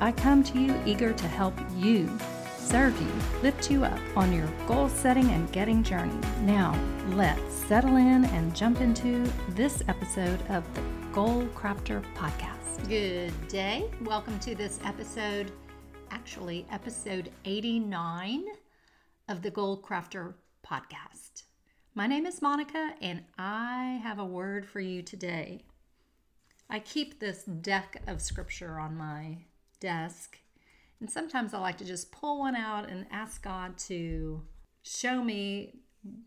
I come to you eager to help you, serve you, lift you up on your goal setting and getting journey. Now, let's settle in and jump into this episode of the Goal Crafter Podcast. Good day. Welcome to this episode, actually, episode 89 of the Goal Crafter Podcast. My name is Monica, and I have a word for you today. I keep this deck of scripture on my desk. And sometimes I like to just pull one out and ask God to show me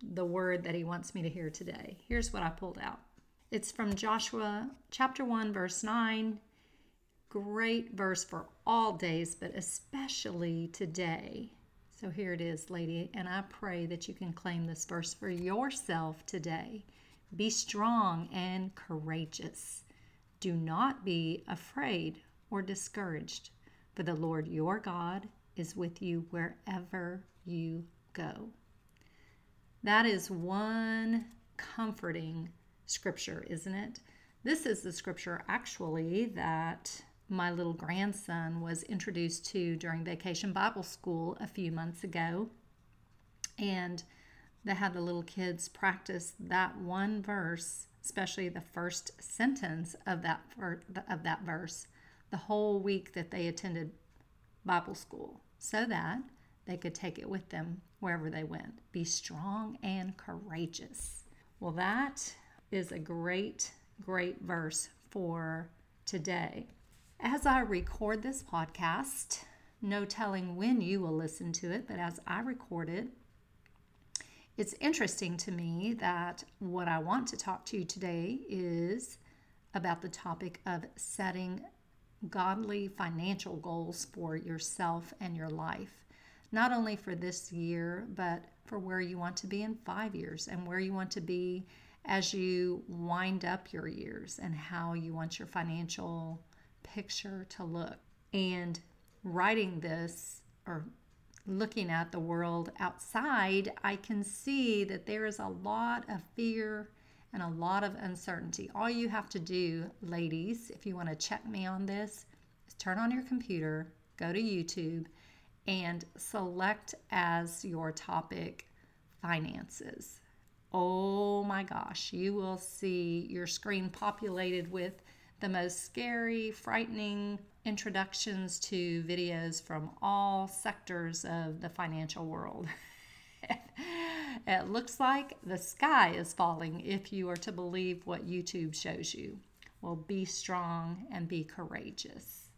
the word that He wants me to hear today. Here's what I pulled out it's from Joshua chapter 1, verse 9. Great verse for all days, but especially today. So here it is, lady, and I pray that you can claim this verse for yourself today. Be strong and courageous. Do not be afraid or discouraged, for the Lord your God is with you wherever you go. That is one comforting scripture, isn't it? This is the scripture actually that my little grandson was introduced to during vacation Bible school a few months ago. And they had the little kids practice that one verse, especially the first sentence of that of that verse the whole week that they attended Bible school so that they could take it with them wherever they went. Be strong and courageous. Well, that is a great, great verse for today. As I record this podcast, no telling when you will listen to it, but as I record it, it's interesting to me that what I want to talk to you today is about the topic of setting godly financial goals for yourself and your life, not only for this year, but for where you want to be in five years and where you want to be as you wind up your years and how you want your financial picture to look. And writing this or looking at the world outside, I can see that there is a lot of fear and a lot of uncertainty. All you have to do, ladies, if you want to check me on this, is turn on your computer, go to YouTube, and select as your topic finances. Oh my gosh, you will see your screen populated with the most scary, frightening introductions to videos from all sectors of the financial world. it looks like the sky is falling if you are to believe what YouTube shows you. Well, be strong and be courageous.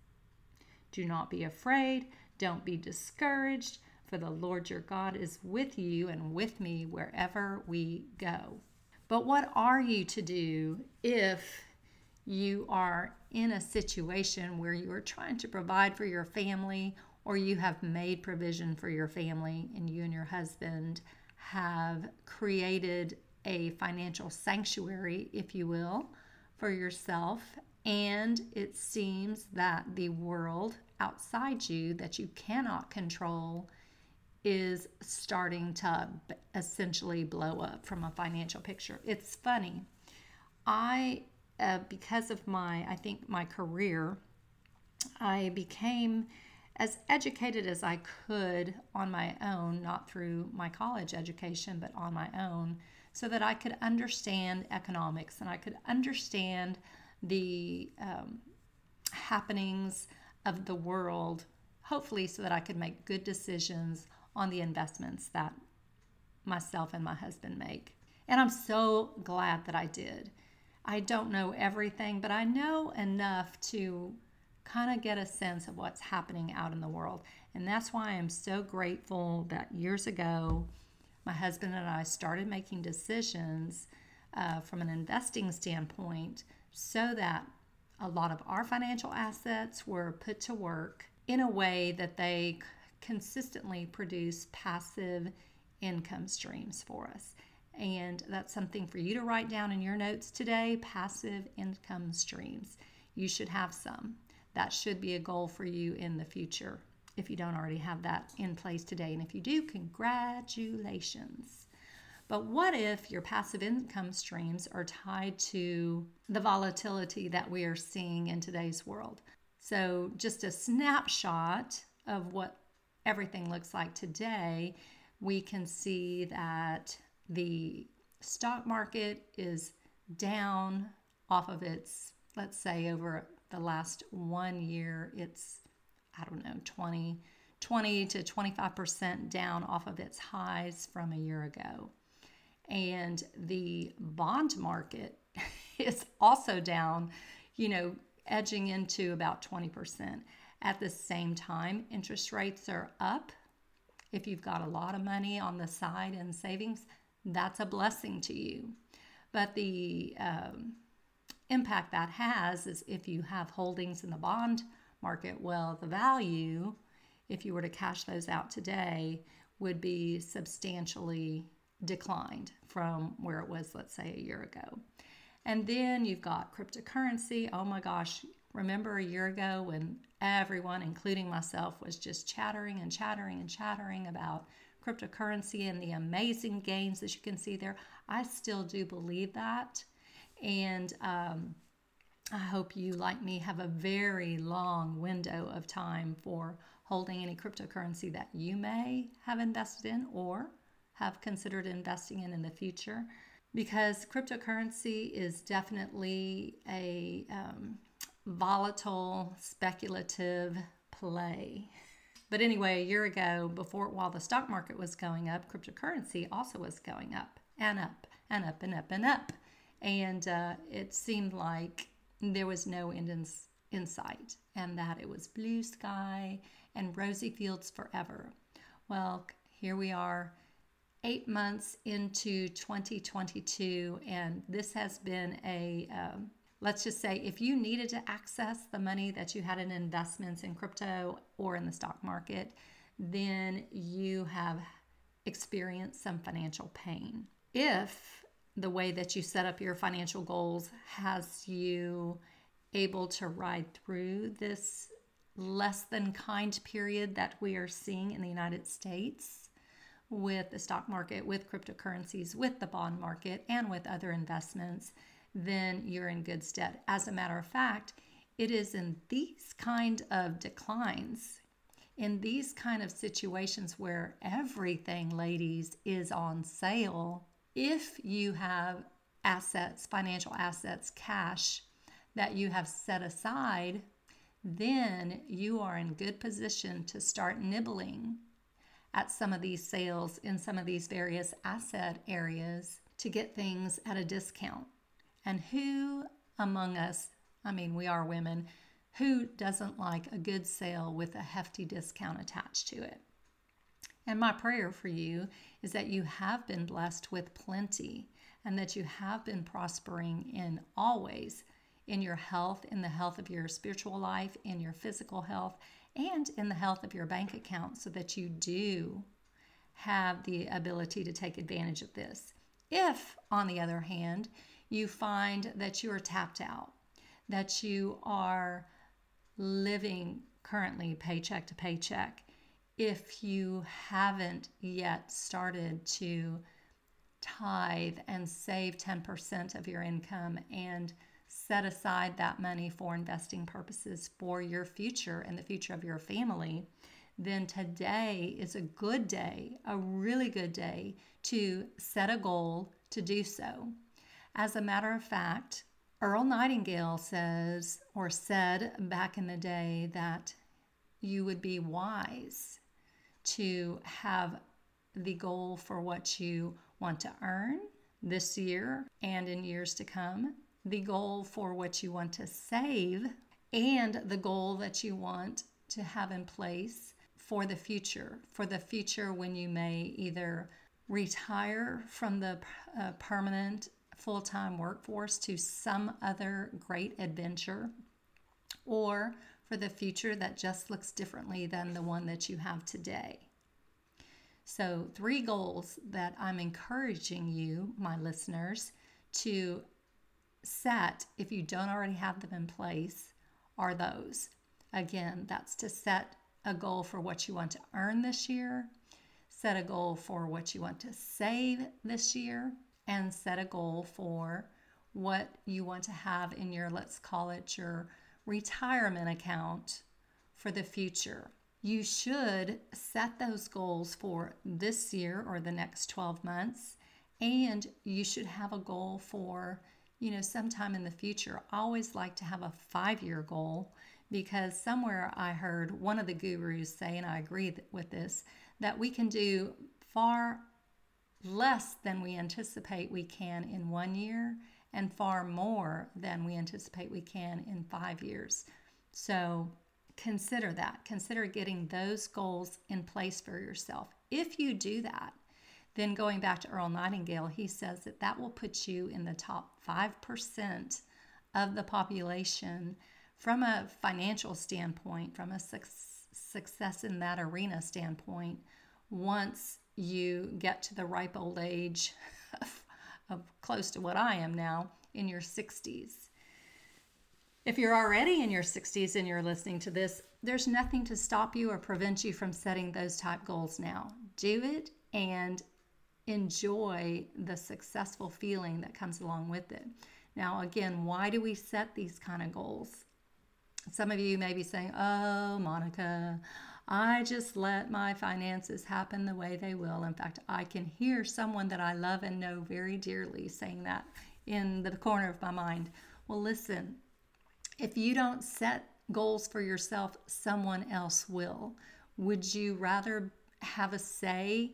Do not be afraid. Don't be discouraged, for the Lord your God is with you and with me wherever we go. But what are you to do if you are in a situation where you are trying to provide for your family or you have made provision for your family and you and your husband have created a financial sanctuary, if you will, for yourself. And it seems that the world outside you that you cannot control is starting to essentially blow up from a financial picture. It's funny. I, uh, because of my, I think my career, I became as educated as I could on my own, not through my college education, but on my own, so that I could understand economics and I could understand the um, happenings of the world, hopefully, so that I could make good decisions on the investments that myself and my husband make. And I'm so glad that I did. I don't know everything, but I know enough to kind of get a sense of what's happening out in the world. And that's why I'm so grateful that years ago, my husband and I started making decisions uh, from an investing standpoint so that a lot of our financial assets were put to work in a way that they consistently produce passive income streams for us. And that's something for you to write down in your notes today passive income streams. You should have some. That should be a goal for you in the future if you don't already have that in place today. And if you do, congratulations. But what if your passive income streams are tied to the volatility that we are seeing in today's world? So, just a snapshot of what everything looks like today, we can see that the stock market is down off of its, let's say, over the last one year, it's, I don't know, 20, 20 to 25% down off of its highs from a year ago. And the bond market is also down, you know, edging into about 20%. At the same time, interest rates are up. If you've got a lot of money on the side in savings, that's a blessing to you. But the um, impact that has is if you have holdings in the bond market, well, the value, if you were to cash those out today, would be substantially declined from where it was, let's say, a year ago. And then you've got cryptocurrency. Oh my gosh, remember a year ago when everyone, including myself, was just chattering and chattering and chattering about cryptocurrency and the amazing gains that you can see there? I still do believe that. And um, I hope you, like me, have a very long window of time for holding any cryptocurrency that you may have invested in or have considered investing in in the future because cryptocurrency is definitely a um, volatile, speculative play. But anyway, a year ago, before while the stock market was going up, cryptocurrency also was going up and up and up and up and up and uh, it seemed like there was no end in, in sight and that it was blue sky and rosy fields forever. Well, here we are, eight months into 2022, and this has been a um, let's just say if you needed to access the money that you had in investments in crypto or in the stock market, then you have experienced some financial pain. If the way that you set up your financial goals has you able to ride through this less than kind period that we are seeing in the United States with the stock market, with cryptocurrencies, with the bond market, and with other investments, then you're in good stead. As a matter of fact, it is in these kind of declines, in these kind of situations where everything, ladies, is on sale if you have assets, financial assets, cash that you have set aside, then you are in good position to start nibbling at some of these sales in some of these various asset areas to get things at a discount. And who among us, I mean, we are women, who doesn't like a good sale with a hefty discount attached to it? And my prayer for you is that you have been blessed with plenty and that you have been prospering in always in your health, in the health of your spiritual life, in your physical health, and in the health of your bank account so that you do have the ability to take advantage of this. If, on the other hand, you find that you are tapped out, that you are living currently paycheck to paycheck, if you haven't yet started to tithe and save 10% of your income and set aside that money for investing purposes for your future and the future of your family, then today is a good day, a really good day to set a goal to do so. As a matter of fact, Earl Nightingale says or said back in the day that you would be wise to have the goal for what you want to earn this year and in years to come, the goal for what you want to save, and the goal that you want to have in place for the future, for the future when you may either retire from the uh, permanent full time workforce to some other great adventure or for the future that just looks differently than the one that you have today. So, three goals that I'm encouraging you, my listeners, to set if you don't already have them in place are those. Again, that's to set a goal for what you want to earn this year, set a goal for what you want to save this year, and set a goal for what you want to have in your, let's call it your retirement account for the future. You should set those goals for this year or the next 12 months, and you should have a goal for, you know, sometime in the future. I always like to have a five year goal because somewhere I heard one of the gurus say, and I agree with this, that we can do far less than we anticipate we can in one year and far more than we anticipate we can in five years. So consider that. Consider getting those goals in place for yourself. If you do that, then going back to Earl Nightingale, he says that that will put you in the top 5% of the population from a financial standpoint, from a success in that arena standpoint, once you get to the ripe old age of, of close to what I am now in your 60s. If you're already in your 60s and you're listening to this, there's nothing to stop you or prevent you from setting those type goals now. Do it and enjoy the successful feeling that comes along with it. Now, again, why do we set these kind of goals? Some of you may be saying, Oh, Monica, I just let my finances happen the way they will. In fact, I can hear someone that I love and know very dearly saying that in the corner of my mind. Well, listen, if you don't set goals for yourself, someone else will. Would you rather have a say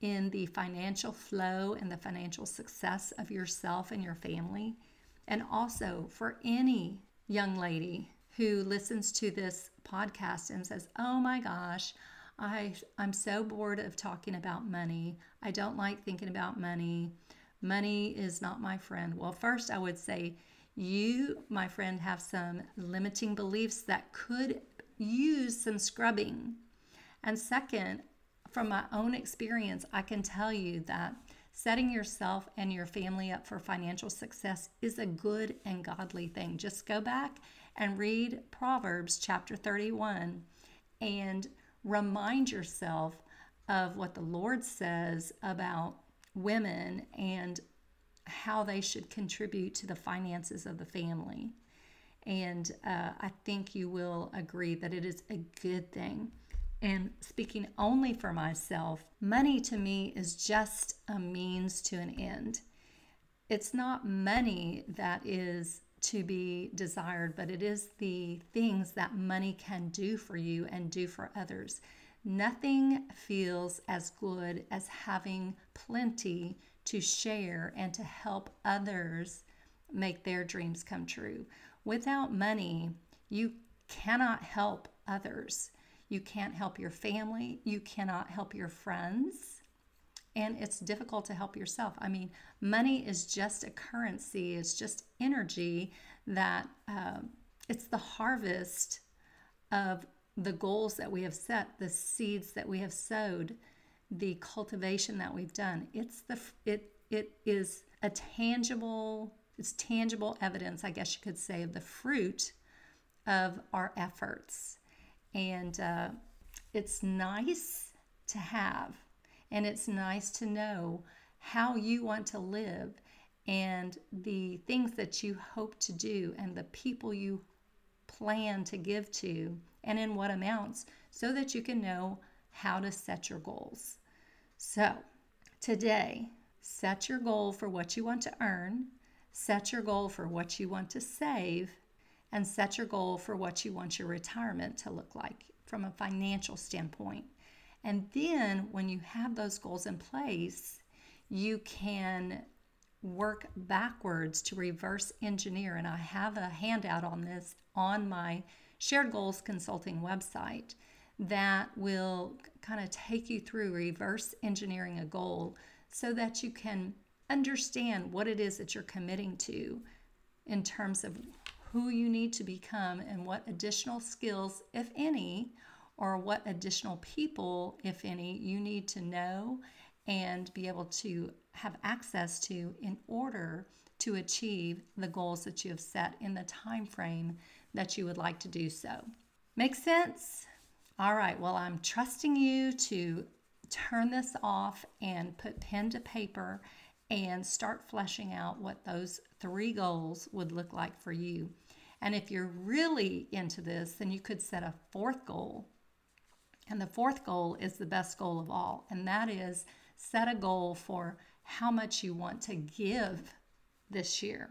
in the financial flow and the financial success of yourself and your family? And also for any young lady who listens to this podcast and says, Oh my gosh, I, I'm so bored of talking about money. I don't like thinking about money. Money is not my friend. Well, first, I would say you, my friend, have some limiting beliefs that could use some scrubbing. And second, from my own experience, I can tell you that setting yourself and your family up for financial success is a good and godly thing. Just go back and read Proverbs chapter 31 and remind yourself of what the Lord says about women and how they should contribute to the finances of the family. And uh, I think you will agree that it is a good thing. And speaking only for myself, money to me is just a means to an end. It's not money that is to be desired, but it is the things that money can do for you and do for others. Nothing feels as good as having plenty to share and to help others make their dreams come true. Without money, you cannot help others. You can't help your family. You cannot help your friends and it's difficult to help yourself. I mean, money is just a currency, it's just energy that uh, it's the harvest of the goals that we have set, the seeds that we have sowed, the cultivation that we've done. It's the it it is a tangible it's tangible evidence, I guess you could say, of the fruit of our efforts, and uh, it's nice to have and it's nice to know how you want to live and the things that you hope to do and the people you plan to give to and in what amounts so that you can know how to set your goals. So, today, set your goal for what you want to earn, set your goal for what you want to save, and set your goal for what you want your retirement to look like from a financial standpoint. And then when you have those goals in place, you can work backwards to reverse engineer. And I have a handout on this on my Shared Goals Consulting website that will kind of take you through reverse engineering a goal so that you can understand what it is that you're committing to in terms of who you need to become and what additional skills, if any, or what additional people, if any, you need to know and be able to have access to in order to achieve the goals that you have set in the time frame that you would like to do so. Make sense? All right, well, I'm trusting you to turn this off and put pen to paper and start fleshing out what those three goals would look like for you. And if you're really into this, then you could set a fourth goal. And the fourth goal is the best goal of all, and that is set a goal for how much you want to give this year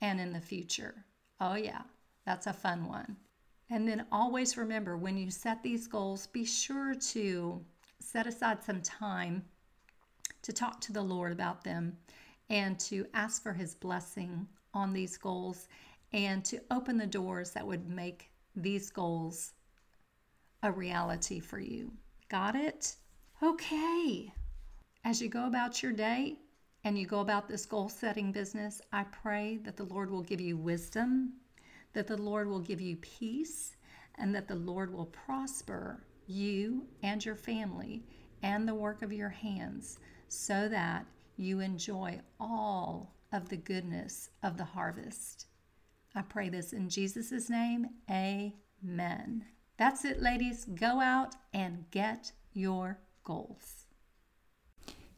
and in the future. Oh, yeah, that's a fun one. And then always remember when you set these goals, be sure to set aside some time to talk to the Lord about them and to ask for His blessing on these goals and to open the doors that would make these goals a reality for you. Got it? Okay. As you go about your day and you go about this goal setting business, I pray that the Lord will give you wisdom, that the Lord will give you peace, and that the Lord will prosper you and your family and the work of your hands so that you enjoy all of the goodness of the harvest. I pray this in Jesus' name. Amen. That's it, ladies. Go out and get your goals.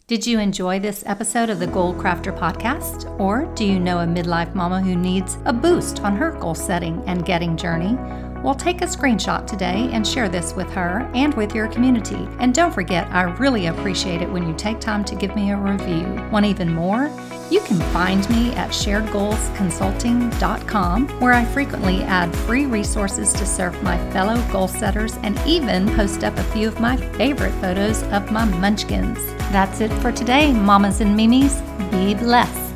Did you enjoy this episode of the Goal Crafter podcast? Or do you know a midlife mama who needs a boost on her goal setting and getting journey? Well, take a screenshot today and share this with her and with your community. And don't forget, I really appreciate it when you take time to give me a review. Want even more? You can find me at sharedgoalsconsulting.com, where I frequently add free resources to serve my fellow goal setters and even post up a few of my favorite photos of my munchkins. That's it for today, mamas and mimis. Be blessed.